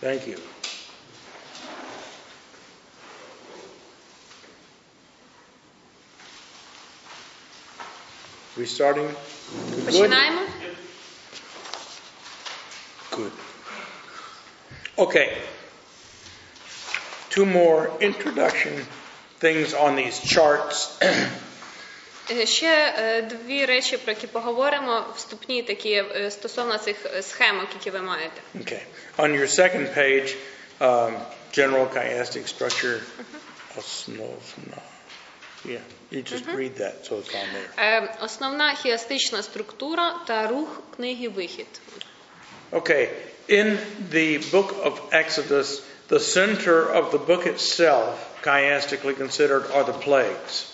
Thank you. We starting? Good. Good. Okay. Two more introduction things on these charts. Е, Ще е, дві речі, про які поговоримо, вступні такі е, стосовно цих е, схемок, які ви маєте. Okay. On your second page, um, general chiastic structure. Osnovna. Yeah, you just read that, so it's on there. Е, Основна хіастична структура та рух книги Вихід. Okay, in the book of Exodus, the center of the book itself, chiastically considered, are the plagues.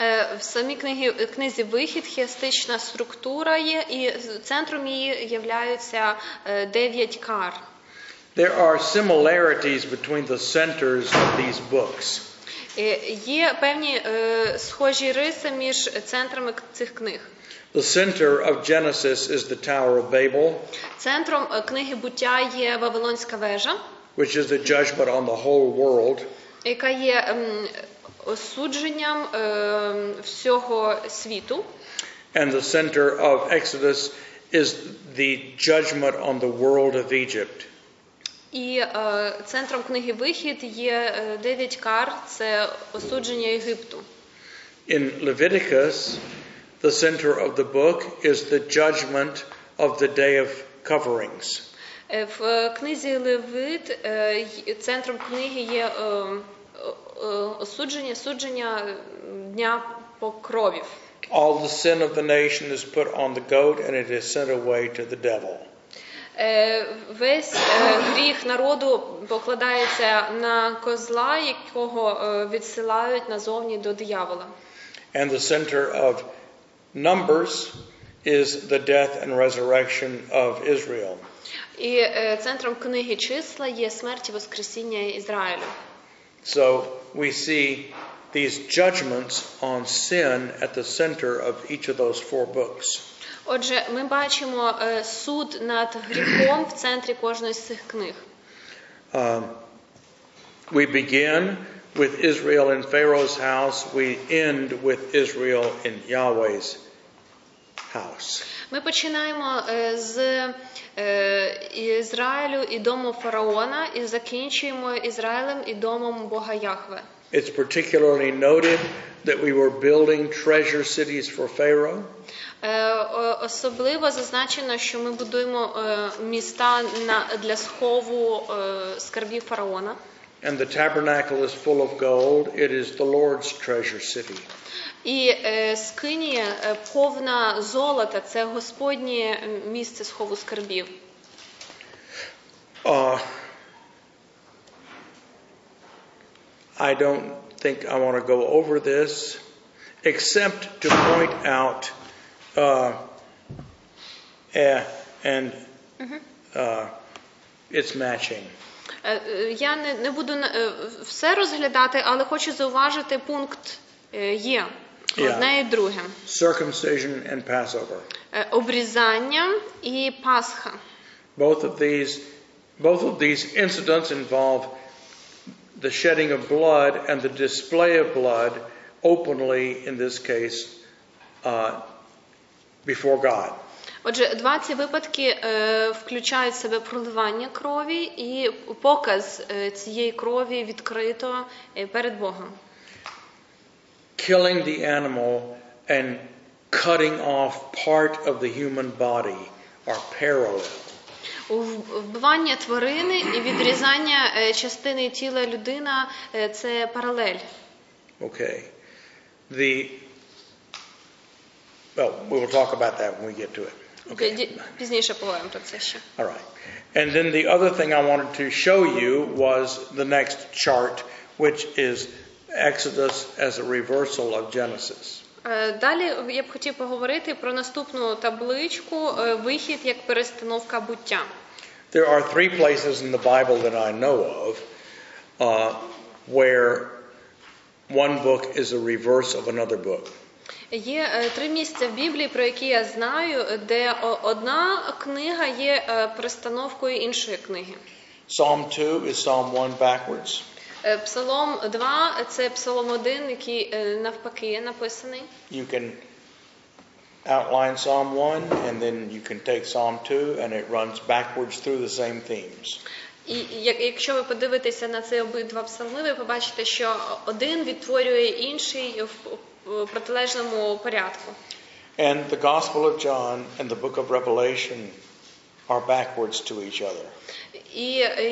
Е, В самій книгі, книзі Вихід хіастична структура є, і центром її являються е, дев'ять кар. There are similarities between the centers of these books. Е, Є певні схожі риси між центрами цих книг. The center of Genesis is the Tower of Babel, Центром книги буття є Вавилонська вежа, which is the judgment on the whole world. яка є ем, осудженням ем, всього світу. And the center of Exodus is the judgment on the world of Egypt. І е, центром книги Вихід є е, дев'ять кар, це осудження Єгипту. In Leviticus, the center of the book is the judgment of the day of coverings. Е, В е, книзі Левит е, й- центром книги є е, е, осудження, судження е, дня покровів. All the sin of the nation is put on the goat and it is sent away to the devil. Е, Весь е, гріх народу покладається на козла, якого е, відсилають назовні до диявола. And the center of Numbers is the death and resurrection of Israel. І е, центром книги числа є смерть і воскресіння Ізраїлю. So we see these judgments on sin at the center of each of those four books. Отже, ми бачимо е, суд над гріхом в центрі кожної з цих книг. Um, we begin with Israel in Pharaoh's house. We end with Israel in Yahweh's house. Ми починаємо е, з е, Ізраїлю і дому фараона і закінчуємо Ізраїлем і домом Бога Яхве. It's particularly noted that we were building treasure cities for Pharaoh. Е, о- Особливо зазначено, що ми будуємо е, міста на для схову е, скарбів фараона. And the tabernacle is full of gold. It is the Lord's treasure city. І е, скинія е, повна золота це Господнє місце схову скарбів. Uh, I don't think I want to go over this, except to point out, uh, eh, and uh, it's matching. Е, Я не, не буду все розглядати, але хочу зауважити пункт є. Одне і друге. Circumcision and Passover. Е, Обрізання і Пасха. Both of these, both of these incidents involve the shedding of blood and the display of blood openly, in this case, uh, before God. Отже, два ці випадки е, включають в себе проливання крові і показ е, цієї крові відкрито е, перед Богом. Killing the animal and cutting off part of the human body are parallel. У- Вбивання тварини і відрізання е, частини тіла людина е, це паралель. Okay. The well, we will talk about that when we get to it. Okay. Ді- Пізніше поговоримо про це ще. All right. And then the other thing I wanted to show you was the next chart, which is Exodus as a reversal of Genesis. Е, Далі я б хотів поговорити про наступну табличку е, вихід як перестановка буття. There are three places in the Bible that I know of uh, where one book is a reverse of another book. Є е, три місця в Біблії, про які я знаю, де одна книга є перестановкою іншої книги. Psalm 2 is Psalm 1 backwards. Е, Псалом 2 це псалом 1, який е, навпаки написаний. You can outline Psalm 1 and then you can take Psalm 2 and it runs backwards through the same themes. І як- якщо ви подивитеся на ці обидва псалми, ви побачите, що один відтворює інший в протилежному порядку. And the Gospel of John and the book of Revelation are backwards to each other. І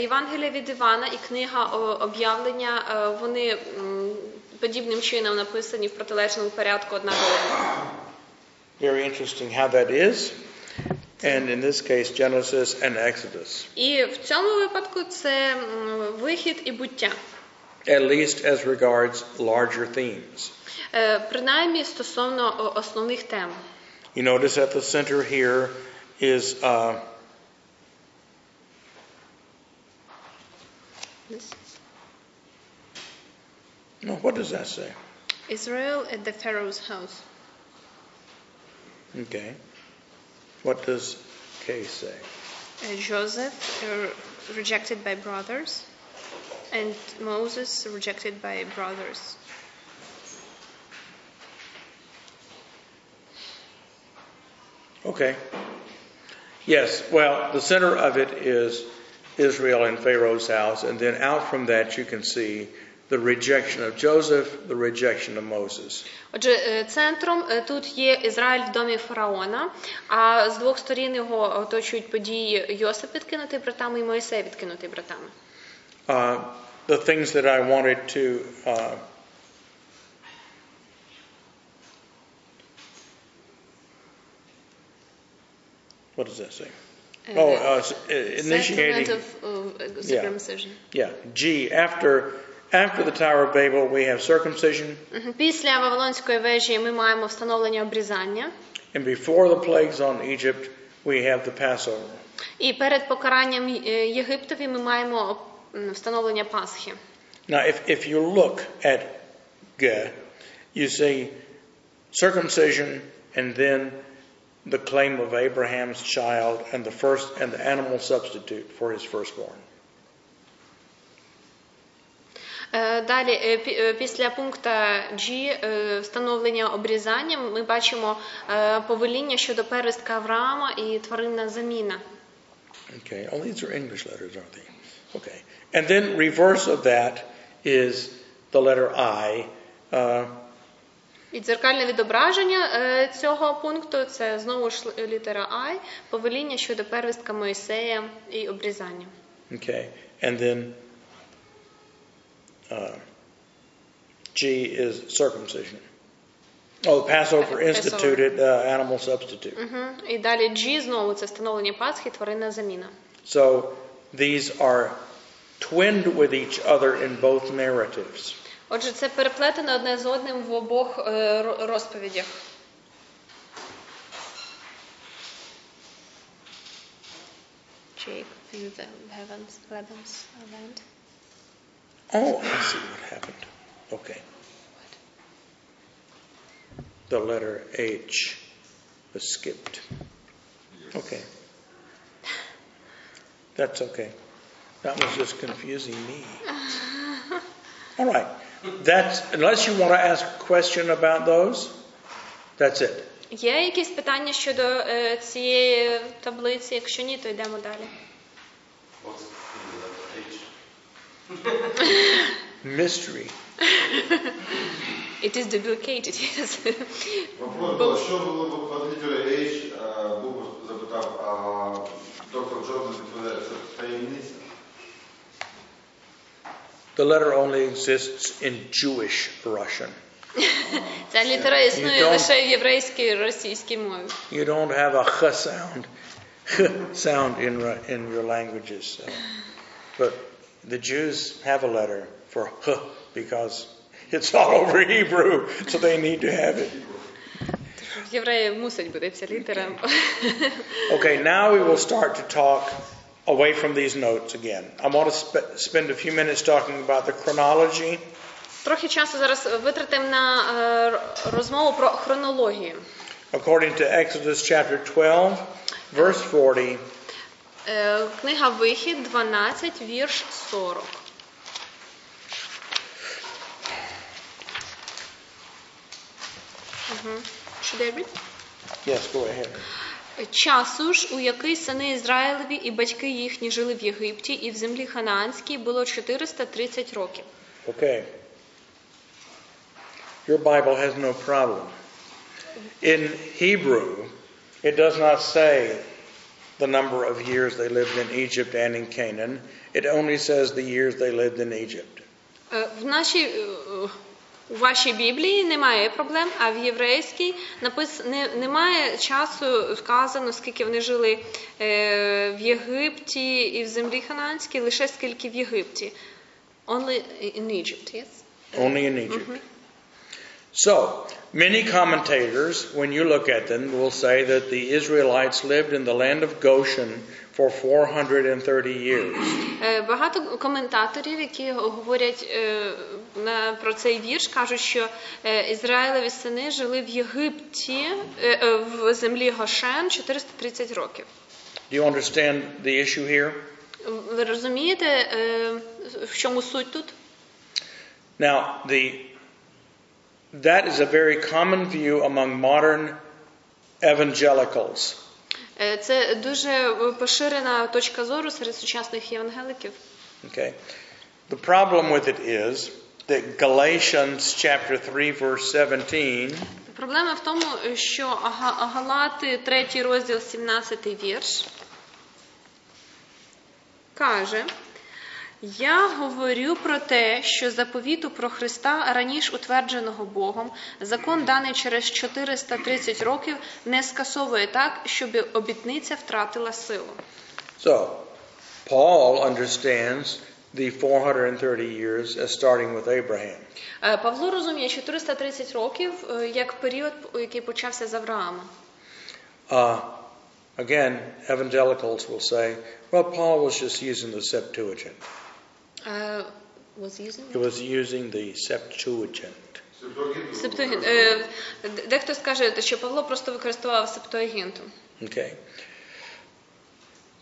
Євангелія від Івана і книга о, об'явлення е, вони м, подібним чином написані в протилежному порядку одна до одного. Very interesting how that is. And in this case, Genesis and Exodus, І в цьому випадку це м, вихід і буття. at least as regards larger themes. Е, Принаймні стосовно о, основних тем. You notice at the center here is uh, no. What does that say? Israel at the Pharaoh's house. Okay. What does K say? Uh, Joseph uh, rejected by brothers, and Moses rejected by brothers. Okay. Yes. Well, the center of it is Israel and Pharaoh's house, and then out from that you can see the rejection of Joseph, the rejection of Moses. Отже, е, центром е, тут є Ізраїль в домі фараона, а з двох сторін його оточують події Йосип відкинутий братами і Моїсей відкинутий братами. Uh, the things that I wanted to uh, what does that say? Е, Oh, uh, s- uh, settlement initiating. of, uh, Yeah. circumcision. Yeah, G. After after the Tower of Babel, we have circumcision, Мгм. Після Вавилонської вежі ми маємо встановлення обрізання, and before the plagues on Egypt, we have the Passover. і перед покаранням е, Єгиптові ми маємо м, встановлення Пасхи. Now, if if you look at G, you see circumcision, and then the claim of Abraham's child, and the first and the animal substitute for his firstborn. Е, Далі, е, пі- е, після пункта G е, встановлення обрізання, ми бачимо е, повеління щодо первістка Авраама і тваринна заміна. Okay. Oh, these are English letters, aren't they? Okay. And then reverse of that is the letter I. Uh, І дзеркальне відображення е, цього пункту це знову ж літера I, повеління щодо первістка Моїсея і обрізання. okay. And then uh, G is circumcision. Oh, the Passover instituted uh, animal substitute. І далі G знову це встановлення Пасхи, тваринна заміна. So these are twinned with each other in both narratives. Отже, це переплетено одне з одним в обох е, ро- розповідях. Jacob in the heavens, Laban's land. Oh, I see what happened. Okay. The letter H was skipped. Okay. That's okay. That was just confusing me. All right. That's unless you want to ask a question about those, that's it. Є якісь питання щодо е, цієї таблиці? Якщо ні, то йдемо далі. What's in the letter H? Mystery. It is duplicated, yes. Вопрос був, що було б в літері H, е, Бог запитав, а доктор Джордан відповідає, це таємниця. The letter only exists in Jewish Russian. Ця літера існує You don't- лише в єврейській російській мові. You don't have a ch sound, sound in Ru- in your languages. so. But the Jews have a letter for h because it's all over Hebrew, so they need to have it. В євреїв мусить бути ця літера. Okay, now we will start to talk away from these notes again. I want to sp- spend a few minutes talking about the chronology Трохи часу зараз витратимо на е, р- розмову про хронологію. according to Exodus chapter 12, verse 40. Е, Книга Вихід 12, вірш 40. Мгм. Should I read? Yes, go ahead. Часу ж, у який сини Ізраїлеві і батьки їхні жили в Єгипті і в землі Ханаанській, було 430 років. Okay. Your Bible has no problem. In Hebrew, it does not say the number of years they lived in Egypt and in Canaan. It only says the years they lived in Egypt. Е, В нашій е, у вашій Біблії немає проблем, а в єврейській напис не, немає часу вказано, скільки вони жили е, в Єгипті і в землі Ханаанській, лише скільки в Єгипті. Only in Egypt, yes? Only in Egypt. So, many commentators, when you look at them, will say that the Israelites lived in the land of Goshen for 430 years. Е, Багато коментаторів, які говорять е, на, про цей вірш, кажуть, що е, Ізраїлеві сини жили в Єгипті, е, е, в землі Гошен 430 років. Do you understand the issue here? Ви розумієте, е, в чому суть тут? Now, the, that is a very common view among modern evangelicals. Е, Це дуже поширена точка зору серед сучасних євангеликів. Okay. The problem with it is that Galatians chapter 3 verse 17 Проблема в тому, що Галати, 3 розділ, 17 вірш, каже, я говорю про те, що заповіту про Христа, раніше утвердженого Богом, закон, даний через 430 років, не скасовує так, щоб обітниця втратила силу. So, Paul understands the 430 years as starting with Abraham. Е, Павло розуміє 430 років е, як період, який почався з Авраама. Uh, again, evangelicals will say, well, Paul was just using the Septuagint. Е, was using He was using the Septuagint. Септуагінту. Септуагінт. Е, д- Дехто скаже, що Павло просто використовував септуагінту. Okay.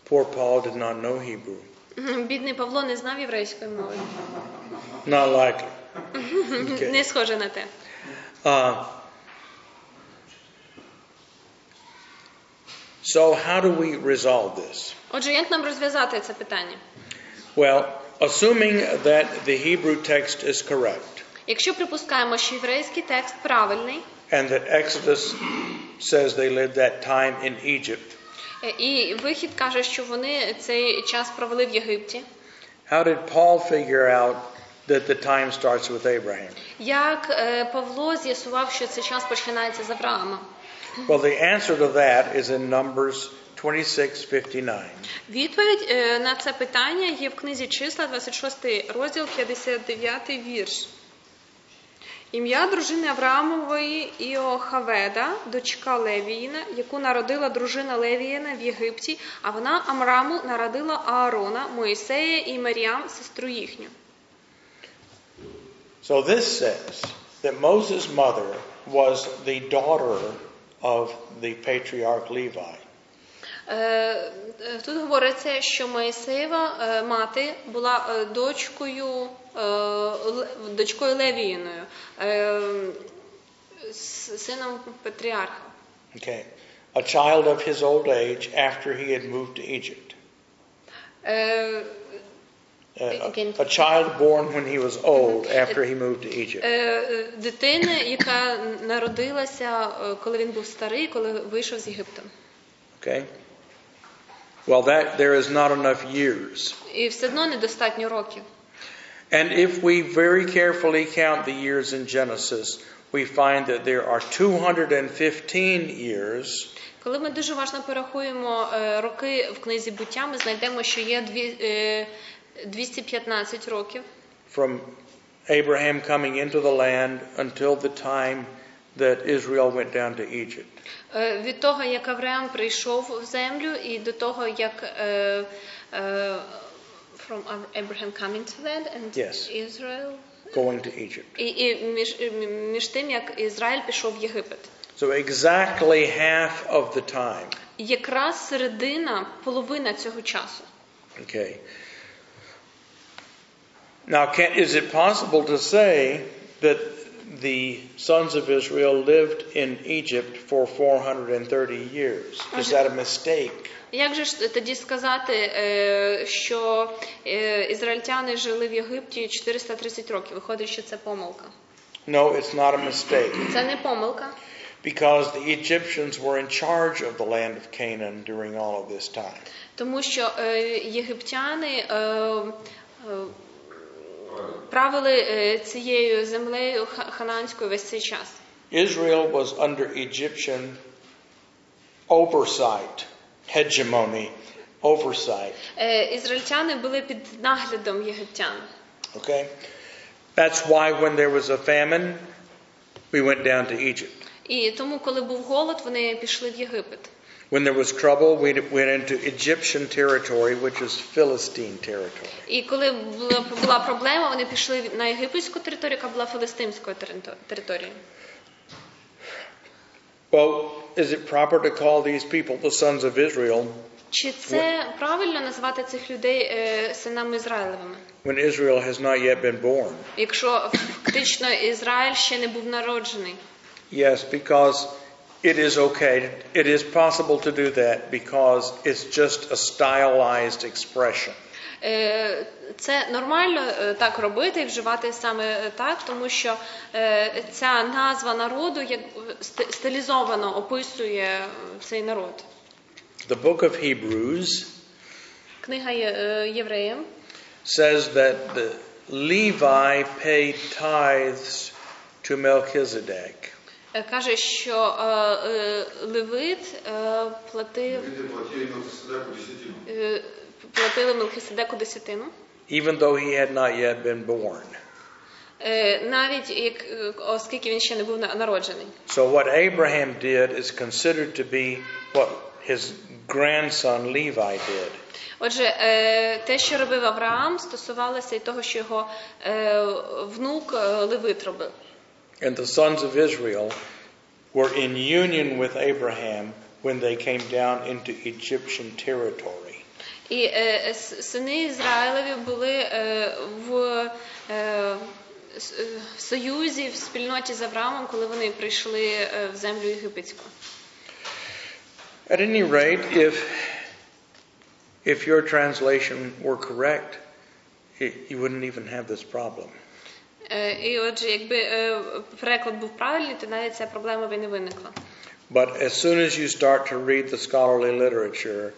Poor Paul did not know Hebrew. Мгм, Бідний Павло не знав єврейської мови. Not likely. Не Okay. схоже на те. Uh, so, how do we resolve this? Отже, як нам розв'язати це питання? Well, assuming that the Hebrew text is correct Якщо припускаємо, що єврейський текст правильний, and that Exodus says they lived that time in Egypt, е, і вихід каже, що вони цей час провели в Єгипті, how did Paul figure out that the time starts with Abraham? як е, Павло з'ясував, що цей час починається з Авраама? Well, the answer to that is in Numbers 26:59. Відповідь е, на це питання є в книзі числа, 26 розділ, 59 вірш. Ім'я дружини Авраамової Іохаведа, дочка Левіїна, яку народила дружина Левіїна в Єгипті, а вона Амраму народила Аарона, Моїсея і Маріам, сестру їхню. So this says that Moses' mother was the daughter of the patriarch Levi. Е, е, Тут говориться, що Моїсеєва е, мати була дочкою, дочкою Левіїною, сином патріарха. Okay. A child of his old age after he had moved to Egypt. Е, Uh, a, a child born when he was old after he moved to Egypt. е, яка народилася, коли він був старий, коли вийшов з Єгипту. Okay? Well, that there is not enough years. І все одно недостатньо років. And if we very carefully count the years in Genesis, we find that there are 215 years Коли ми дуже важно порахуємо е, роки в книзі буття, ми знайдемо, що є дві, е, 215 років from Abraham coming into the land until the time that Israel went down to Egypt. Е, від того, як Авраам прийшов в землю, і до того, як е, е, from Abraham coming to land and Yes. Israel, Going to Egypt. і, і між, між тим, як Ізраїль пішов в Єгипет. So exactly half of the time якраз середина, половина цього часу. Okay. Now, can, is it possible to say that the sons of Israel lived in Egypt for 430 years? Is that a mistake? Як же ж тоді сказати, е, що е, ізраїльтяни жили в Єгипті 430 років? Виходить, що це помилка. No, it's not a mistake. Це не помилка, Because the Egyptians were in charge of the land of Canaan during all of this time. тому що е, єгиптяни е, е, правили е, цією землею ха- хананською весь цей час. Israel was under Egyptian oversight, hegemony, oversight. Е, Ізраїльтяни були під наглядом єгиптян. Okay? That's why when there was a famine, we went down to Egypt. І тому, коли був голод, вони пішли в Єгипет. When there was trouble, we went into Egyptian territory, which is Philistine territory. І коли була, була проблема, вони пішли на єгипетську територію, яка була филистимською терито- територією. Well, is it proper to call these people the sons of Israel Чи це правильно назвати цих людей е, синами Ізраїлевими? when Israel has not yet been born? Якщо фактично Ізраїль ще не був народжений? Yes, because it is okay. It is possible to do that because it's just a stylized expression. Е, Це нормально е, так робити і вживати саме так, тому що е, ця назва народу як ст- стилізовано описує е, цей народ. The book of Hebrews Книга Є- е, Євреям says that the Levi paid tithes to Melchizedek. Е, каже, що е, е, Левит е, платив платили Мелхиседеку десятину. е, платили Мелхиседеку десятину. even though he had not yet been born. Е, Навіть як оскільки він ще не був народжений. So what Abraham did is considered to be what his grandson Levi did. Отже, е, те, що робив Авраам, стосувалося і того, що його е, внук е, Левит робив. And the sons of Israel were in union with Abraham when they came down into Egyptian territory. І е, с- сини Ізраїлеві були е, в, е, с- е, в союзі, в спільноті з Авраамом, коли вони прийшли е, в землю єгипетську. At any rate, if if your translation were correct, it, you wouldn't even have this problem. Е, І отже, якби е, переклад був правильний, то навіть ця проблема би не виникла. But as soon as you start to read the scholarly literature,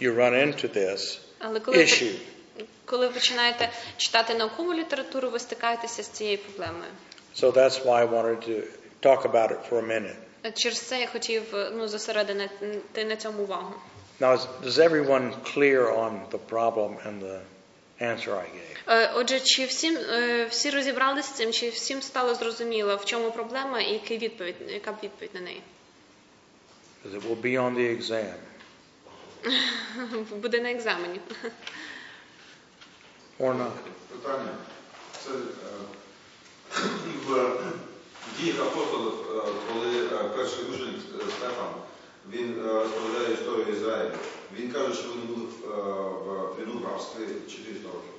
you run into this issue. коли ви починаєте читати наукову літературу, ви стикаєтеся з цією проблемою. So that's why I wanted to talk about it for a minute. Е, Через це я хотів ну, зосередити на цьому увагу. Now, is, is everyone clear on the problem and the answer I gave? Е, Отже, чи всім е, всі розібралися з цим, чи всім стало зрозуміло, в чому проблема і яка відповідь, яка б відповідь на неї? Because it will be on the exam. Буде на екзамені. Or not. Питання. Це е, В діях апостолів, коли перший е, Стефан, він е, розповідає історію Ізраїлю. Він каже, що вони були в, е, в пліну в рабстві 400 років.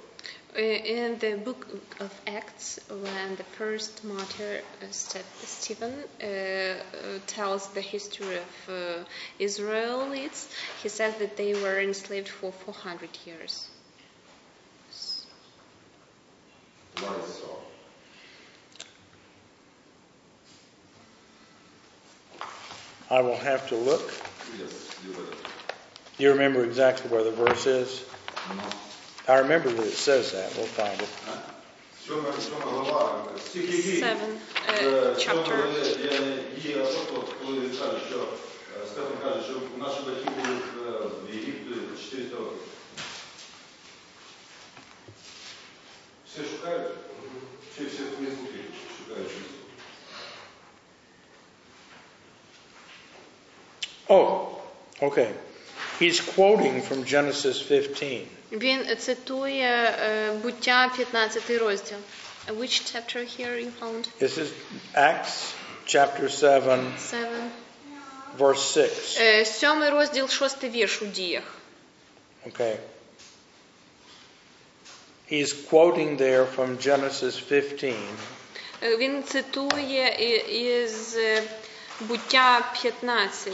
Uh, In the book of Acts, when the first martyr uh, Ste- Stephen uh, uh, tells the history of uh, Israelites, he says that they were enslaved for 400 years. Why is so? I will have to look. Yes, you better. You remember exactly where the verse is? No. I remember that it says that. We'll find it. Сьома, сьома глава, стих який? Seven, В uh, цьому chapter. главі діяння- дії апостолів, коли він каже, Oh, okay. He's quoting from Genesis 15. Він цитує е, буття 15 розділ. Uh, Which chapter here you found? This is Acts chapter 7, Seven. verse 6. Е, Сьомий розділ, шостий вірш у діях. Okay. He's quoting there from Genesis 15. Е, Він цитує і- із е, буття 15.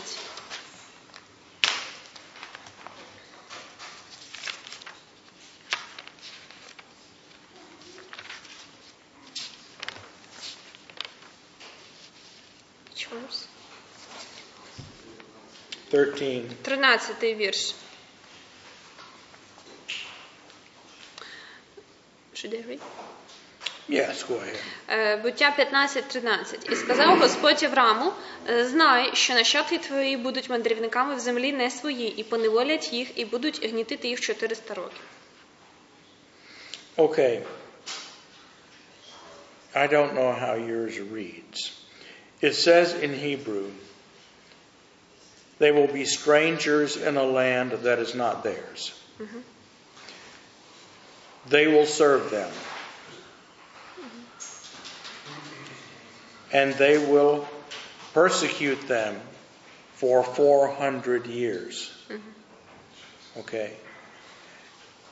13. 13 вірш. Should I read? Yes, go ahead. Е, Буття 15.13. І сказав Господь Аврааму, «Е, знай, що нащадки твої будуть мандрівниками в землі не свої, і поневолять їх, і будуть гнітити їх 400 років. Okay. I don't know how yours reads. It says in Hebrew, they will be strangers in a land that is not theirs. Mm-hmm. They will serve them. And they will persecute them for 400 years. Mm-hmm. Okay?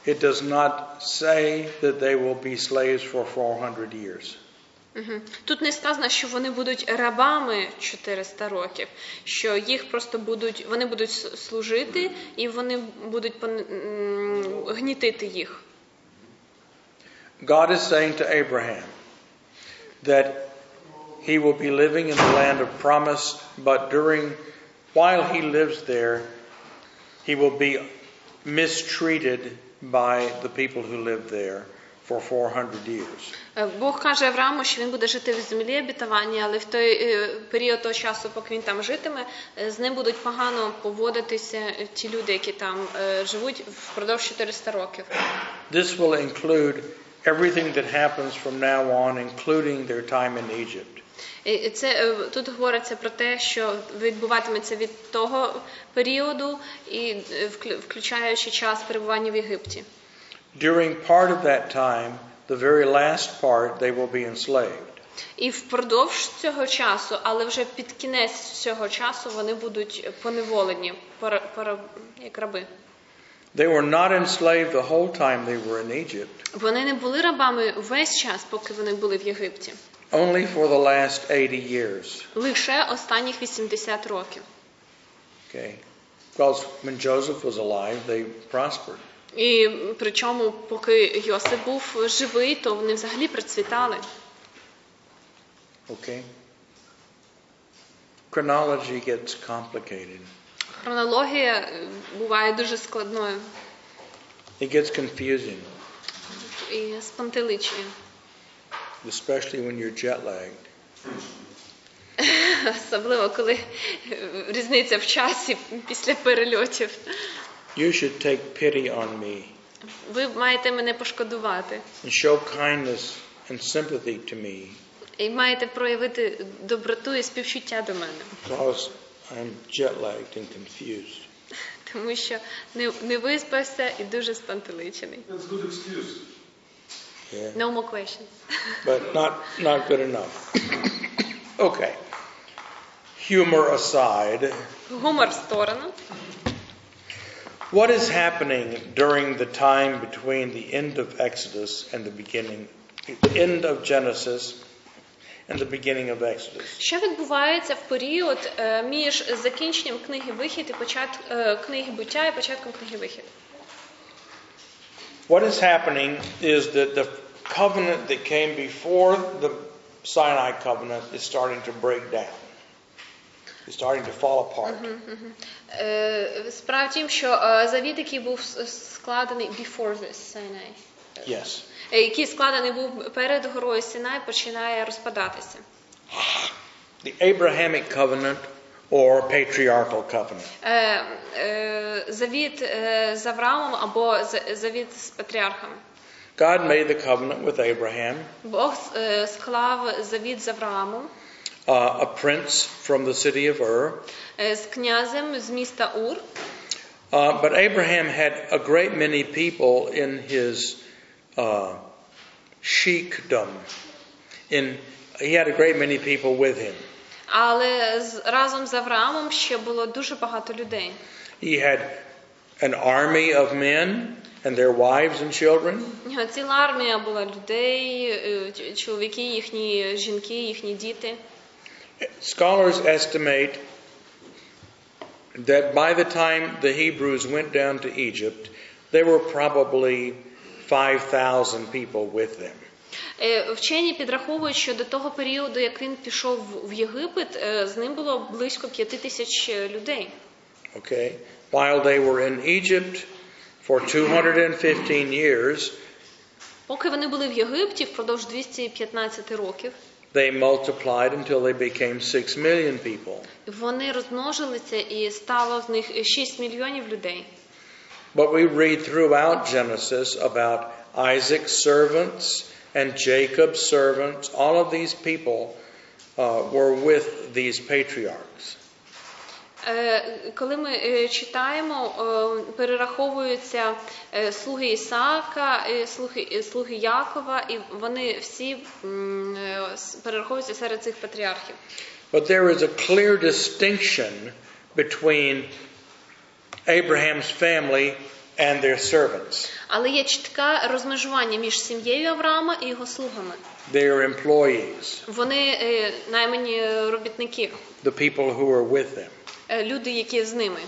It does not say that they will be slaves for 400 years. Мгм. Тут не сказано, що вони будуть рабами 400 років, що їх просто будуть, вони будуть с- служити і вони будуть пон- м, гнітити їх. God is saying to Abraham that he will be living in the land of promise, but during, while he lives there, he will be mistreated by the people who live there For 400 years. Е, Бог каже Аврааму, що він буде жити в землі обітованій, але в той е, період того часу, поки він там житиме, е, з ним будуть погано поводитися ті люди, які там живуть впродовж 400 років. This will include everything that happens from now on, including their time in Egypt. І- це тут говориться про те, що відбуватиметься від того періоду, і включаючи час перебування в Єгипті. During part of that time, the very last part, they will be enslaved. І впродовж цього часу, але вже під кінець цього часу вони будуть поневолені, пора, пора, як раби. They were not enslaved the whole time they were in Egypt, Вони не були рабами весь час, поки вони були в Єгипті. only for the last 80 years. Лише останніх 80 років. Okay? Because when Joseph was alive, they prospered. І причому, поки Йосип був живий, то вони взагалі процвітали. Okay? Chronology gets complicated. Хронологія е, буває дуже складною It gets confusing, і спантеличує. especially when you're jet lagged. Особливо, коли е, різниця в часі після перельотів. You should take pity on me Ви маєте мене пошкодувати and show kindness and sympathy to me і маєте проявити доброту і співчуття до мене, because I'm jet lagged and confused. тому що не, не виспався і дуже спантеличений. That's a good excuse. Yeah. No more questions. but not not good enough. okay. Humor aside, Гумор в сторону. what is happening during the time between the end of Exodus and the beginning, the end of Genesis and the beginning of Exodus? Що відбувається в період е, між закінченням книги Вихід і почат, е, книги буття і початком книги Вихід? What is happening is that the covenant that came before the Sinai covenant is starting to break down. Starting to fall apart. Е, Справа в тім, що е, завіт, який був складений before this Sinai, Yes. е, який складений був перед горою Синай, починає розпадатися. The Abrahamic covenant or patriarchal covenant. Завіт з Авраамом або завіт з патріархами. God made the covenant with Abraham, Бог склав завіт з Авраамом, a prince from the city of Ur. е, з князем з міста Ур. Uh, but Abraham had a great many people in his uh, sheikdom. In he had a great many people with him. Але з, разом з Авраамом ще було дуже багато людей. He had an army of men and their wives and children. У нього ціла армія була людей, е, ч- чоловіки, їхні жінки, їхні діти. Scholars estimate that by the time the Hebrews went down to Egypt, there were probably 5,000 people with them. Е, Вчені підраховують, що до того періоду, як він пішов в- в Єгипет, е, з ним було близько п'яти тисяч е, людей. Okay? While they were in Egypt for 215 years, Поки вони були в Єгипті впродовж 215 років, they multiplied until they became 6 million people. вони розмножилися і стало з них 6 мільйонів людей. But we read throughout Genesis about Isaac's servants and Jacob's servants. All of these people uh, were with these patriarchs. Е, Коли ми е, читаємо, перераховуються е, слуги Ісаака, слуги, слуги Якова, і вони всі перераховуються серед цих патріархів. But there is a clear distinction between Abraham's family and their servants. Але є чітке розмежування між сім'єю Авраама і його слугами. They are employees, Вони наймані робітники, the people who are with them. Е, люди, які з ними.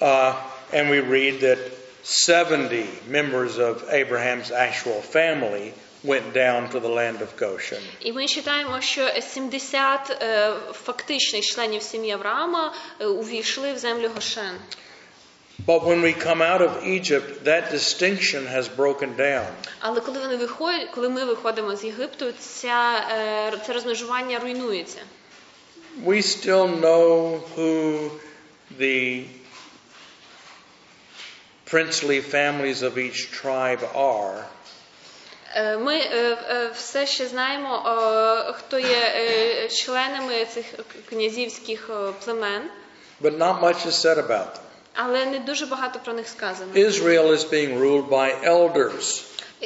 Uh, and we read that 70 members of Abraham's actual family went down to the land of Goshen. І ми читаємо, що 70 е, фактичних членів сім'ї Авраама е, увійшли в землю Гошен. But when we come out of Egypt, that distinction has broken down. Але коли вони виходять, коли ми виходимо з Єгипту, ця, це розмежування руйнується. We still know who the princely families of each tribe are, Е, Ми е, е, все ще знаємо, е, хто є е, членами цих князівських е, племен, but not much is said about them. але не дуже багато про них сказано. Israel is being ruled by elders.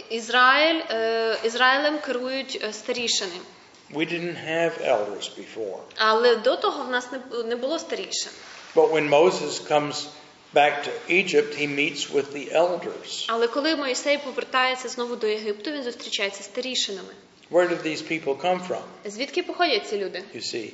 Ізраїль, е, Ізраїлем керують е, старішини. We didn't have elders before. Але до того в нас не, бу- не було старішин. But when Moses comes back to Egypt, he meets with the elders. Але коли Моїсей повертається знову до Єгипту, він зустрічається з старішинами. Where did these people come from? Звідки походять ці люди? You see,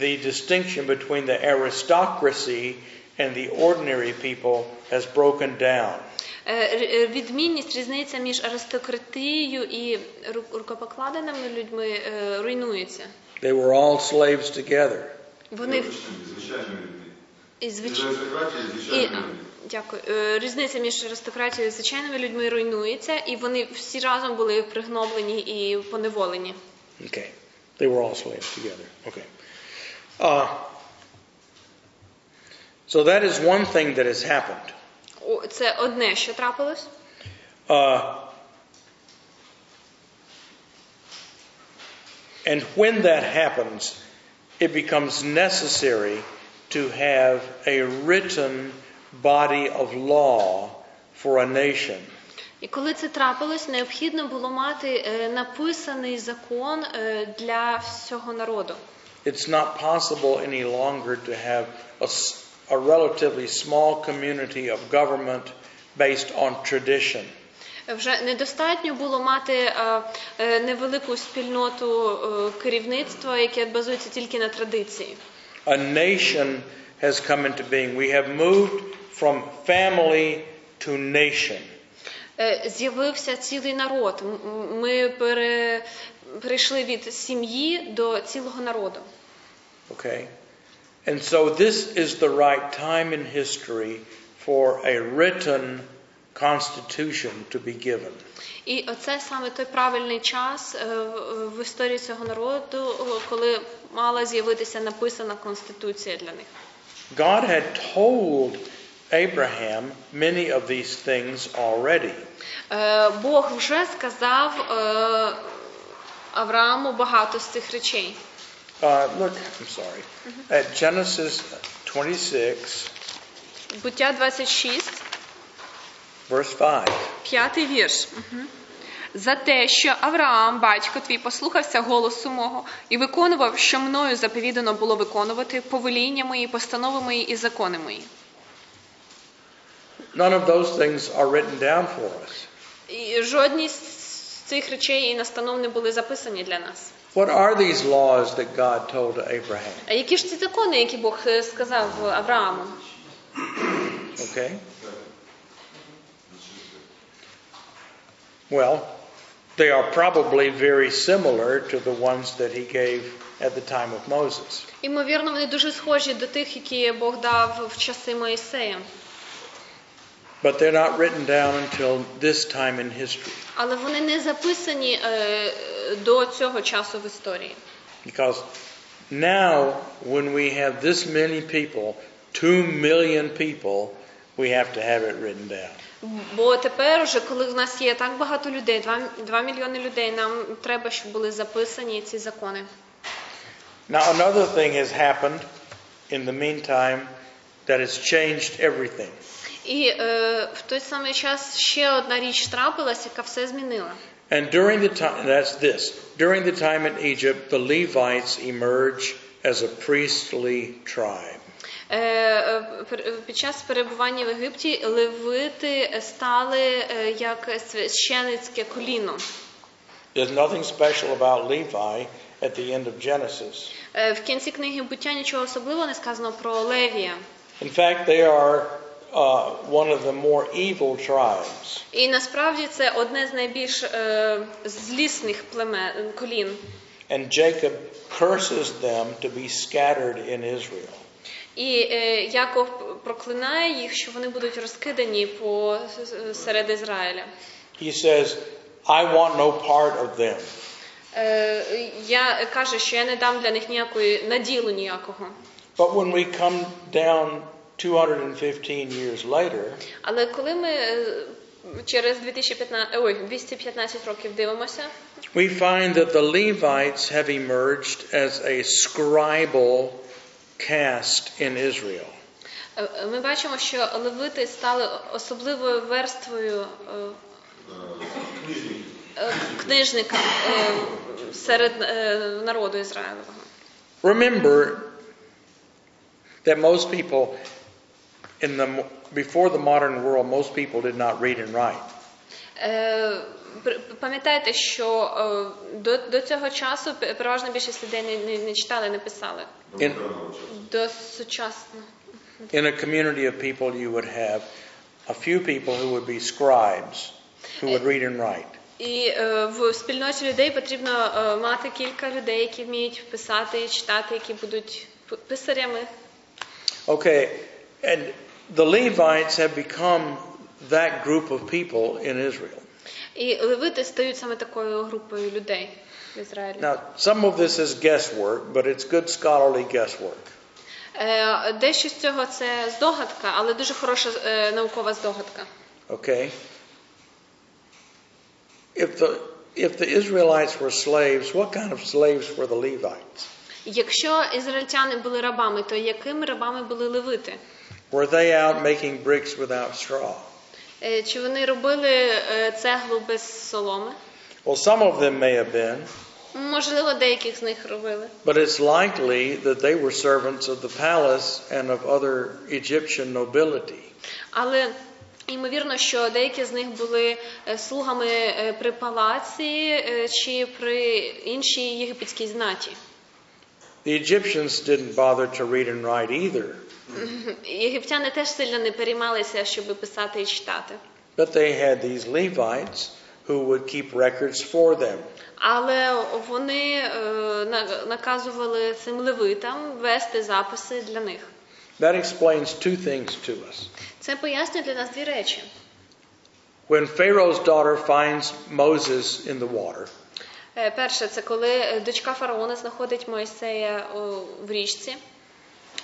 the distinction between the aristocracy and the ordinary people has broken down. Е, е, Відмінність, різниця між аристократією і рукопокладеними людьми е, руйнується. They were all slaves together. Вони і звич... І дякую. Різниця між аристократією і звичайними людьми руйнується, і вони всі разом були пригноблені і поневолені. Okay. They were all slaves together. Okay. Uh, so that is one thing that has happened. О, Це одне, що трапилось. Uh, and when that happens, it becomes necessary to have a written body of law for a nation. І коли це трапилось, необхідно було мати е, написаний закон е, для всього народу. It's not possible any longer to have a, s- a relatively small community of government based on tradition. Вже недостатньо було мати е, е, невелику спільноту е, керівництва, яке базується тільки на традиції. A nation has come into being. We have moved from family to nation. З'явився цілий народ. Ми перейшли від сім'ї до цілого народу. Okay? And so this is the right time in history for a written constitution to be given. І оце саме той правильний час е, в- в історії цього народу, е, коли мала з'явитися написана конституція для них. God had told Abraham many of these things already. Е, Бог вже сказав е, Аврааму багато з цих речей. Uh, look, I'm sorry. At Genesis 26, Буття 26, verse 5. п'ятий вірш. За те, що Авраам, батько твій, послухався голосу мого і виконував, що мною заповідано було виконувати повеління мої, постанови мої і закони мої. None of those things are written down for us. І жодні з цих речей і настанов не були записані для нас. What are these laws that God told to Abraham? А які ж ці закони, які Бог е, сказав Аврааму? Okay? Well, they are probably very similar to the ones that he gave at the time of Moses. Імовірно, вони дуже схожі до тих, які Бог дав в часи Моїсея. But they're not written down until this time in history. Але вони не записані е, до цього часу в історії. Because now, when we have this many people, two million people, we have to have it written down. Бо тепер, уже, коли в нас є так багато людей, 2, 2 мільйони людей, нам треба, щоб були записані ці закони. Now, another thing has happened in the meantime that has changed everything. І е, в той самий час ще одна річ трапилась, яка все змінила. And during the time, that's this, during the time in Egypt, the Levites emerge as a priestly tribe. Е, е, пер- Під час перебування в Єгипті левити стали е, як священицьке коліно. There's nothing special about Levi at the end of Genesis. Е, В кінці книги буття нічого особливого не сказано про Левія. In fact, they are uh, one of the more evil tribes. І насправді це одне з найбільш е, злісних племен колін. And Jacob curses them to be scattered in Israel. І е, Яков проклинає їх, що вони будуть розкидані по серед Ізраїля. He says, I want no part of them. Е, я каже, що я не дам для них ніякої наділу ніякого. But when we come down 215 years later, Але коли ми е, через 2015, ой, 215 років дивимося, we find that the Levites have emerged as a scribal caste in Israel. е, ми бачимо, що левити стали особливою верствою е, е, книжника е, серед е, народу Ізраїлевого. Remember that most people in the before the modern world, most people did not read and write. Е, пр- Пам'ятайте, що е, до, до цього часу п- переважна більшість людей не, не, не читали, не писали. In, До сучасно. in a community of people, you would have a few people who would be scribes, who would read and write. І е, в спільноті людей потрібно е, мати кілька людей, які вміють писати і читати, які будуть п- писарями. Okay, and the Levites have become that group of people in Israel. І левити стають саме такою групою людей в Ізраїлі. Now, some of this is guesswork, but it's good scholarly guesswork. Е, Дещо з цього це здогадка, але дуже хороша е, наукова здогадка. Okay? If the if the Israelites were slaves, what kind of slaves were the Levites? Якщо ізраїльтяни були рабами, то якими рабами були левити? Were they out making bricks without straw? Е, Чи вони робили е, цеглу без соломи? Well, some of them may have been, Можливо, деяких з них робили. but it's likely that they were servants of the palace and of other Egyptian nobility. Але ймовірно, що деякі з них були е, слугами е, при палаці е, чи при іншій єгипетській знаті. The Egyptians didn't bother to read and write either, Єгиптяни теж сильно не переймалися, щоб писати і читати. but they had these Levites who would keep records for them. Але вони е, наказували цим левитам вести записи для них. That explains two things to us. Це пояснює для нас дві речі. When Pharaoh's daughter finds Moses in the water, Е, Перше, це коли е, дочка фараона знаходить Моїсея о, в річці.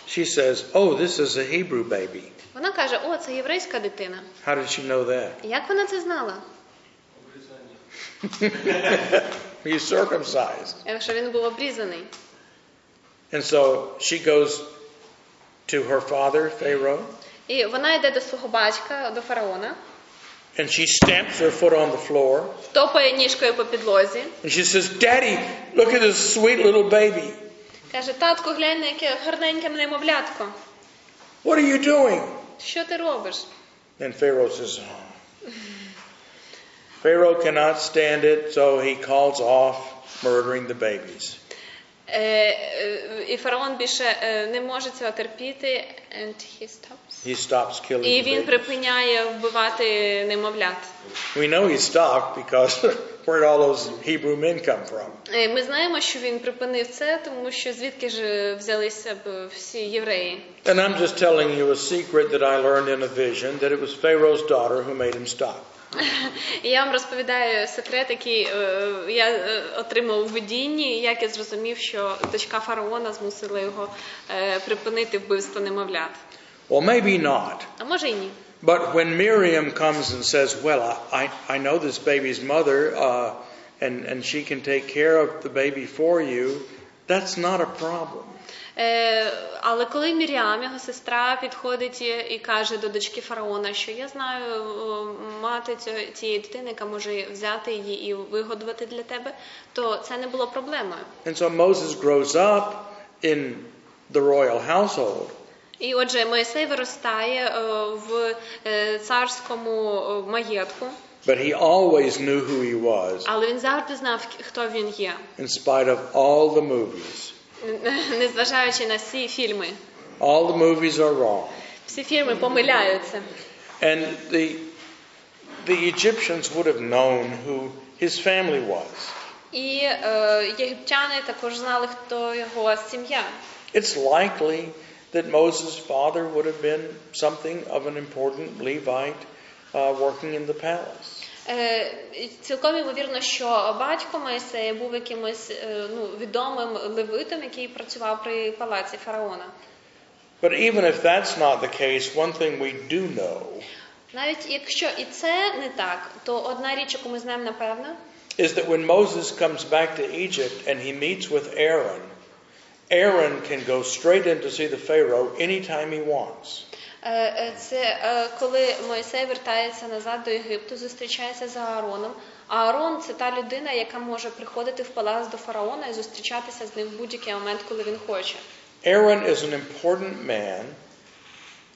she says, Oh, this is a Hebrew baby. Вона каже: О, це єврейська дитина. How did she know that? Як вона це знала? He's circumcised. Е, Що він був обрізаний. And so she goes to her father, Pharaoh, І вона йде до свого батька, до фараона, And she stamps her foot on the floor. топає ніжкою по підлозі. And she says, Daddy, look at this sweet little baby. Каже, татку, глянь, на яке гарненьке немовлятко. What are you doing? Що ти робиш? And Pharaoh says, oh. Pharaoh cannot stand it, so he calls off murdering the babies. Е, е, і фараон більше е, не може цього терпіти, and he stops. He stops killing І він припиняє вбивати немовлят. We know he stopped because where did all those Hebrew men come from? Е, Ми знаємо, що він припинив це, тому що звідки ж взялися б всі євреї. And I'm just telling you a secret that I learned in a vision that it was Pharaoh's daughter who made him stop. Я вам розповідаю секрет, який е, я е, отримав у видінні, як я зрозумів, що дочка фараона змусила його е, припинити вбивство немовлят. Well, maybe not. А може і ні. But when Miriam comes and says, Well, I, I, I know this baby's mother, uh, and, and she can take care of the baby for you, that's not a problem. Е, але коли Міріам, його сестра, підходить і, і каже до дочки фараона, що я знаю о, мати цього- цієї дитини, яка може взяти її і вигодувати для тебе, то це не було проблемою. And so Moses grows up in the royal household, І отже, Моїсей виростає е, в е, царському е, маєтку, but he always knew who he was але він завжди знав, хто він є, in spite of all the movies. незважаючи на всі фільми. All the movies are wrong. Всі фільми помиляються. And the, the Egyptians would have known who his family was. І єгиптяни також знали, хто його сім'я. It's likely that Moses' father would have been something of an important Levite uh, working in the palace. Е, і Цілком ймовірно, що батько Моїсея був якимось е, ну, відомим левитом, який працював при палаці фараона. But even if that's not the case, one thing we do know Навіть якщо і це не так, то одна річ, яку ми знаємо напевно, is that when Moses comes back to Egypt and he meets with Aaron, Aaron can go straight in to see the Pharaoh anytime he wants. Е, е, Це е, коли Моїсей вертається назад до Єгипту, зустрічається з Аароном. Аарон це та людина, яка може приходити в палац до фараона і зустрічатися з ним в будь-який момент, коли він хоче. Aaron is an important man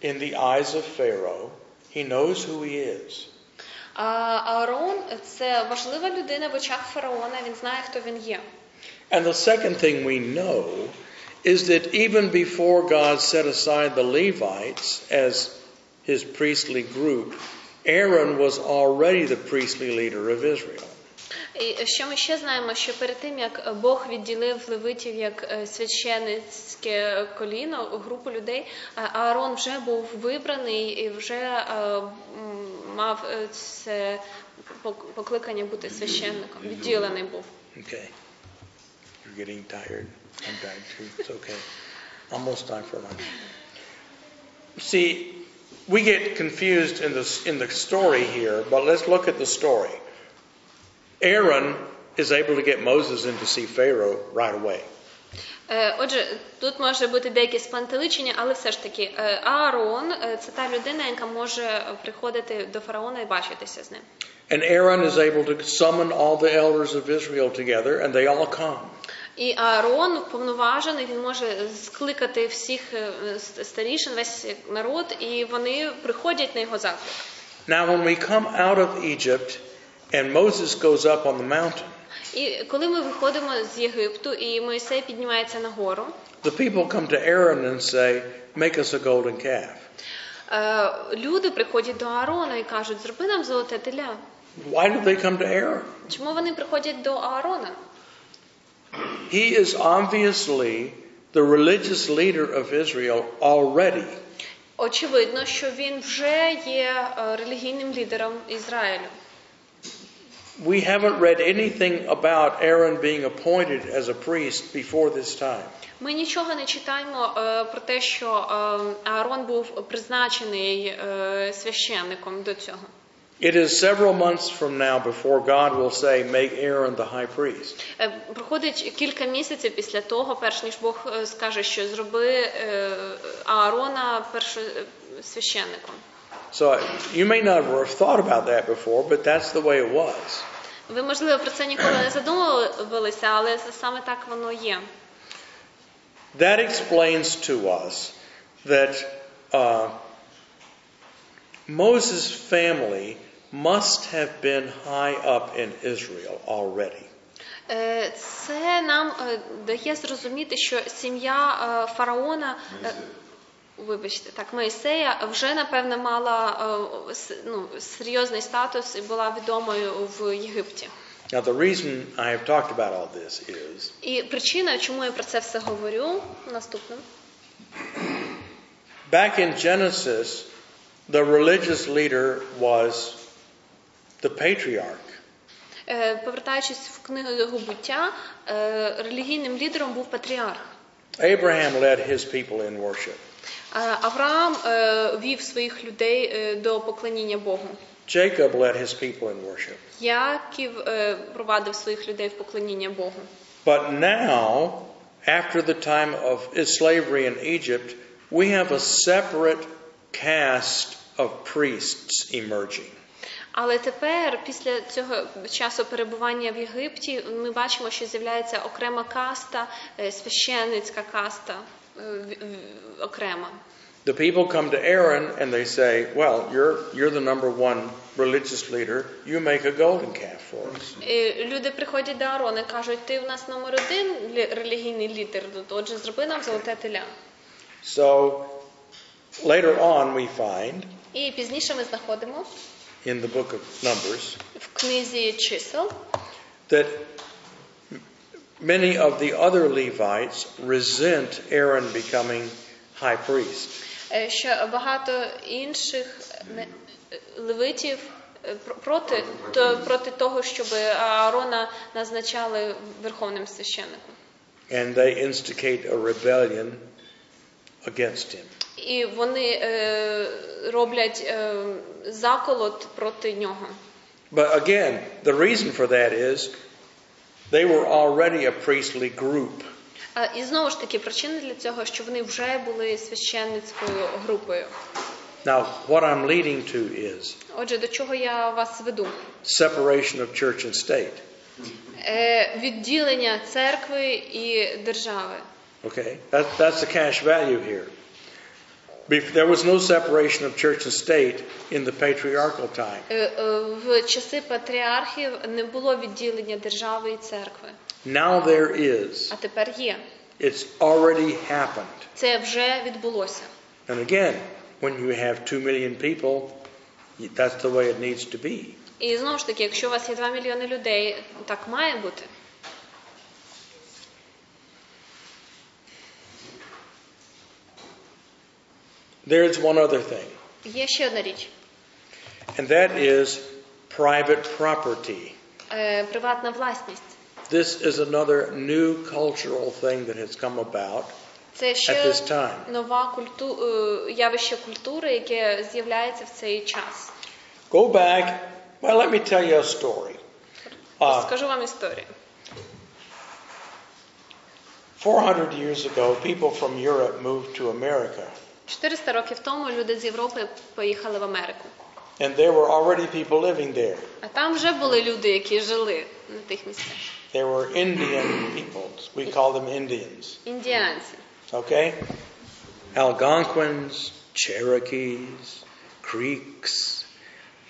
in the eyes of Pharaoh. He knows who he is. Аарон це важлива людина в очах фараона. Він знає, хто він є. And the second thing we know is that even before God set aside the Levites as his priestly group, Aaron was already the priestly leader of Israel. І що ми ще знаємо, що перед тим як Бог відділив левитів як е, священницьке коліно, групу людей, е, Аарон вже був вибраний і вже е, м, мав е, це пок- покликання бути священником. Відділений був. Okay. You're getting tired. I'm tired too. It's okay. Almost time for lunch. See, we get confused in the, in the story here, but let's look at the story. Aaron is able to get Moses in to see Pharaoh right away. Е, Отже, тут може бути деякі спантеличення, але все ж таки е, Аарон е, це та людина, яка може приходити до фараона і бачитися з ним. And Aaron is able to summon all the elders of Israel together, and they all come. І Аарон повноважений, він може скликати всіх е, старішин, весь народ, і вони приходять на його заклик. Now, when we come out of Egypt and Moses goes up on the mountain, І коли ми виходимо з Єгипту, і Моїсей піднімається на гору, the people come to Aaron and say, Make us a golden calf. е, люди приходять до Аарона і кажуть, зроби нам золоте теля. Why did they come to Aaron? Чому вони приходять до Аарона? He is obviously the religious leader of Israel already. Очевидно, що він вже є е, релігійним лідером Ізраїлю. We haven't read anything about Aaron being appointed as a priest before this time. Ми нічого не читаємо е, про те, що е, Аарон був призначений е, священником до цього. It is several months from now before God will say, Make Aaron the high priest. Е, Проходить кілька місяців після того, перш ніж Бог е, скаже, що зроби е, Аарона першосвященником. So you may not have thought about that before, but that's the way it was. Ви, можливо, про це ніколи не задумувалися, але саме так воно є. That explains to us that uh, Moses' family must have been high up in Israel already. Е, Це нам е, дає зрозуміти, що сім'я е, фараона, е, вибачте, так, Моїсея вже напевне мала е, с- ну, серйозний статус і була відомою в Єгипті. Now, the reason I have talked about all this is І причина, чому я про це все говорю, наступним. back in Genesis, the religious leader was the patriarch. Е, Повертаючись в книгу буття, е, релігійним лідером був патріарх. Abraham led his people in worship. Е, Авраам е, вів своїх людей е, до поклоніння Богу. Jacob led his people in worship. Яків е, провадив своїх людей в поклоніння Богу. But now, after the time of its slavery in Egypt, we have a separate caste of priests emerging. Але тепер, після цього часу перебування в Єгипті, ми бачимо, що з'являється окрема каста, е, священницька каста е, окрема. The people come to Aaron and they say, Well, you're, you're the number one religious leader. You make a golden calf for us. Люди приходять до Аарона і кажуть, ти в нас номер один релігійний лідер, отже, зроби нам золоте теля. So later on, we find І пізніше ми знаходимо in the book of Numbers в книзі чисел, that many of the other Levites resent Aaron becoming high priest. е, що багато інших не- левитів е, пр- проти, то, проти того, щоб Аарона назначали верховним священником. And they instigate a rebellion against him. І вони е, роблять е, заколот проти нього. But again, the reason for that is they were already a priestly group. І знову ж таки, причина для цього, що вони вже були священницькою групою. Now, what I'm leading to is Отже, до чого я вас веду? separation of church and state. Е, Відділення церкви і держави. Okay? That, that's the cash value here. Bef- There was no separation of church and state in the patriarchal time. Е, е, В часи патріархів не було відділення держави і церкви, Now there is. а тепер є. It's already happened. Це вже відбулося. And again, when you have two million people, y- that's the way it needs to be. І знову ж таки, якщо у вас є 2 мільйони людей, так має бути. There's one other thing, Є ще одна річ: and that is private property. Е, приватна власність. This is another new cultural thing that has come about Це at ще this time. нова культу... е, явище культури, яке з'являється в цей час. Go back. Well, let me tell you a story. Uh, Скажу вам історію. 400 years ago, people from Europe moved to America, 400 років тому люди з Європи поїхали в Америку. and there were already people living there. А там вже були люди, які жили на тих місцях. They were Indian peoples. We call them Indians. Індіанці. Okay? Algonquins, Cherokees, Creeks,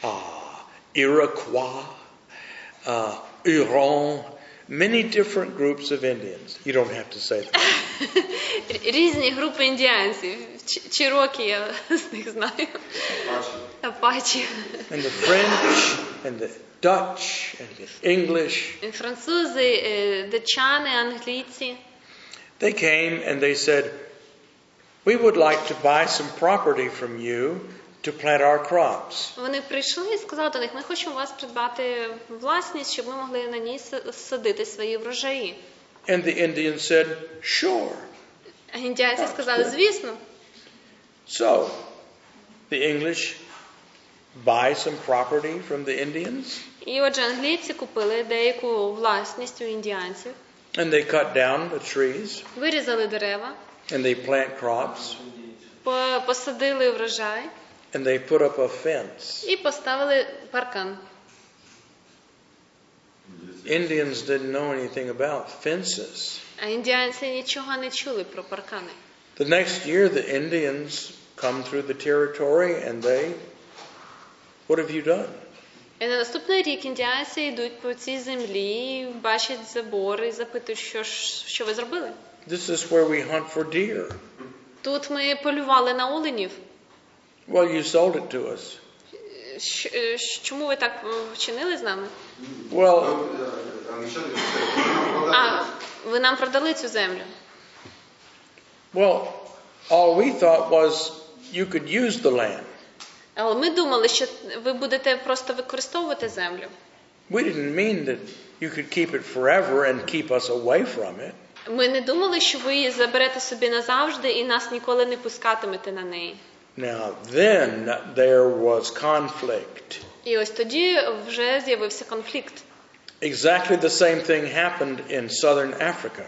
uh, Iroquois, uh, Huron, many different groups of Indians. You don't have to say that. Різні групи індіанців. Ч- Чирокі я з них знаю. Бачите? Апачі. And the French, and the Dutch, and the English, Французи, е, датчани, англійці. they came and they said, We would like to buy some property from you to plant our crops. Вони прийшли і сказали до них: ми хочемо у вас придбати власність, щоб ми могли на ній с- садити свої врожаї. And the Indians said, Sure. А індіанці сказали, звісно. So, the English buy some property from the Indians, І отже, англійці купили деяку власність у індіанців, and they cut down the trees, вирізали дерева, and they plant crops, по- посадили врожай, and they put up a fence. і поставили паркан. Indians didn't know anything about fences. А індіанці нічого не чули про паркани. The next year, the Indians come through the territory and they, what have you done? І на наступний рік індіанці йдуть по цій землі, бачать забори і запитують, що, ж, що ви зробили. This is where we hunt for deer. Тут ми полювали на оленів. Well, you sold it to us. Щ- е, Чому ви так е, вчинили з нами? Well, Е, Англічани кажуть, А, ви нам продали цю землю. well, all we thought was you could use the land. Але ми думали, що ви будете просто використовувати землю. We didn't mean that you could keep it forever and keep us away from it. Ми не думали, що ви її заберете собі назавжди і нас ніколи не пускатимете на неї. Now, then there was conflict. І ось тоді вже з'явився конфлікт. Exactly the same thing happened in southern Africa.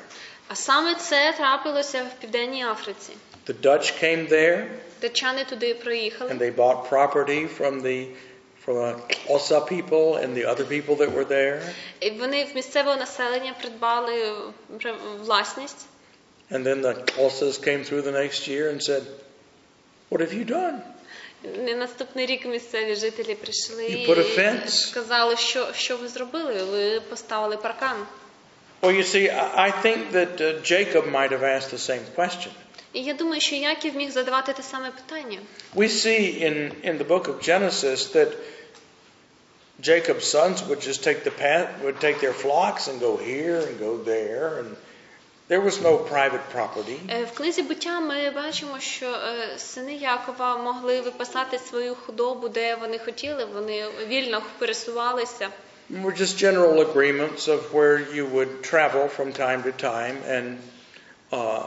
А саме це трапилося в Південній Африці. The Dutch came there. Датчани туди проїхали. And they bought property from the from the Xhosa people and the other people that were there. І вони в місцевого населення придбали власність. And then the Xhosas came through the next year and said, "What have you done?" Не наступний рік місцеві жителі прийшли і сказали, що що ви зробили? Ви поставили паркан. Well, you see, I I think that uh, Jacob might have asked the same question. І я думаю, що Яків міг задавати те саме питання. We see in, in the book of Genesis that Jacob's sons would just take the path, would take their flocks and go here and go there, and there was no private property. Е, В книзі буття ми бачимо, що е, сини Якова могли випасати свою худобу, де вони хотіли. Вони вільно пересувалися. There were just general agreements of where you would travel from time to time and uh,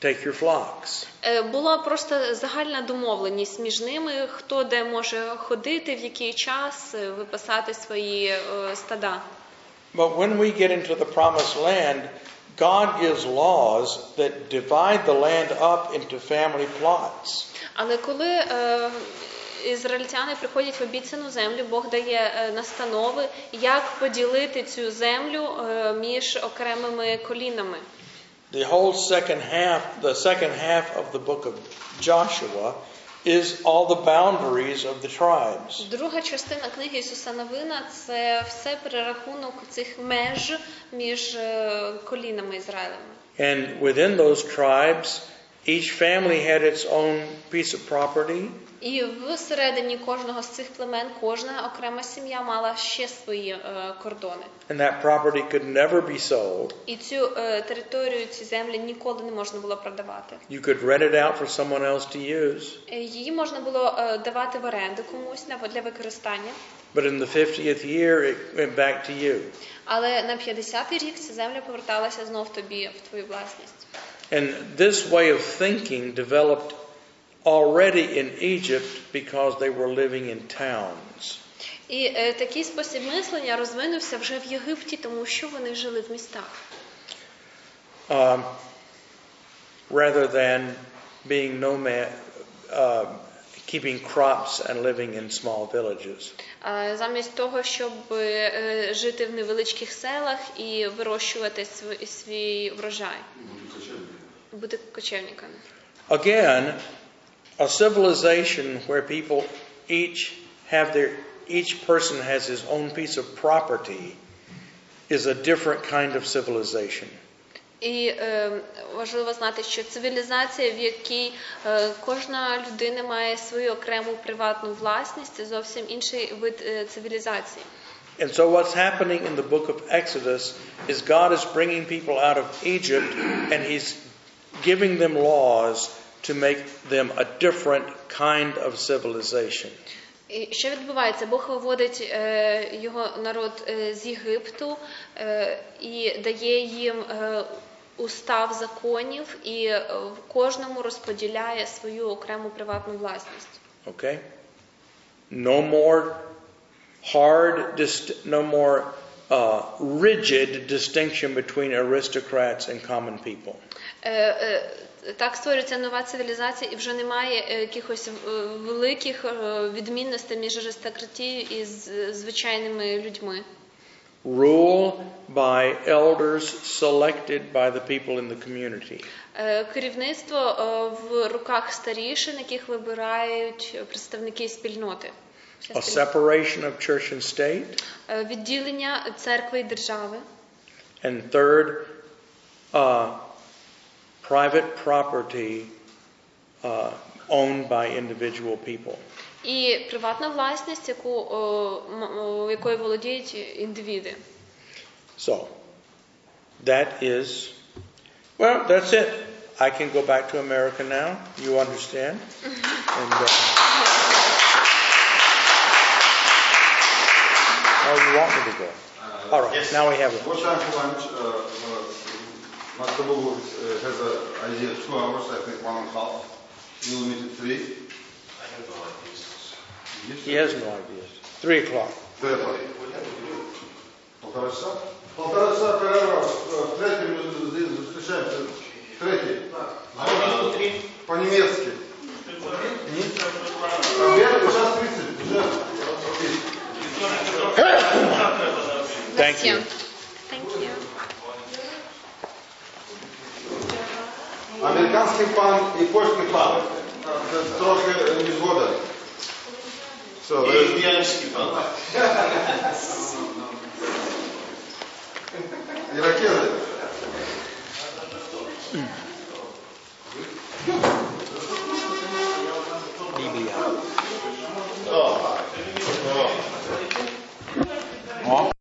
take your flocks. Е, Була просто загальна домовленість між ними, хто де може ходити, в який час е, випасати свої е, стада. But when we get into the promised land, God gives laws that divide the land up into family plots. Але коли е, ізраїльтяни приходять в обіцяну землю, Бог дає е, настанови, як поділити цю землю е, між окремими колінами. The whole second half, the second half of the book of Joshua is all the boundaries of the tribes. Друга частина книги Ісуса Новина це все перерахунок цих меж між е, колінами Ізраїлем. And within those tribes, each family had its own piece of property, І всередині кожного з цих племен кожна окрема сім'я мала ще свої е, кордони. and that property could never be sold. І цю е, територію, ці землі ніколи не можна було продавати. You could rent it out for someone else to use. Е, Її можна було давати в оренду комусь на- для використання. But in the 50th year, it went back to you. Але на 50-й рік ця земля поверталася знов тобі в твою власність. And this way of thinking developed already in Egypt because they were living in towns. І е, такий спосіб мислення розвинувся вже в Єгипті, тому що вони жили в містах. um, rather than being nomad, uh, keeping crops and living in small villages. А Замість того, щоб е, жити в невеличких селах і вирощувати свій, свій врожай, будуть кочевники. бути кочевниками. Again, a civilization where people each have their each person has his own piece of property is a different kind of civilization. І е, важливо знати, що цивілізація, в якій е, кожна людина має свою окрему приватну власність, це зовсім інший вид е, цивілізації. And so, what's happening in the book of Exodus is God is bringing people out of Egypt and He's giving them laws to make them a different kind of civilization. І що відбувається? Бог виводить е, його народ е, з Єгипту е, і дає їм е, устав законів, і е, в кожному розподіляє свою окрему приватну власність. Okay? No more hard, dist- no more uh, rigid distinction between aristocrats and common people. Е, е, Так створюється нова цивілізація, і вже немає е, якихось великих відмінностей між аристократією і звичайними людьми. Rule by elders selected by the people in the community. Керівництво в руках старішин, яких вибирають представники спільноти. A separation of church and state. Відділення церкви і держави. And third, uh, private property uh, owned by individual people. І приватна власність, яку, о, м- о, якою володіють індивіди. So, that is, well, that's it. I can go back to America now. You understand? And, uh, oh, you want me to go? All right, now we have it. Uh, uh, uh, has an idea of two hours, I think one and a half. We'll meet at three. He has no ideas. Three o'clock. Три o'clock. Полтора часа? Полтора часа перерва. В третьем мы здесь встречаемся. Третий. По-немецки. Обед час 30. Уже. Thank you. Thank you. Американский пан и польский пан. Це не незгода. Все, І ви- и ракеты. Іракези. О. О.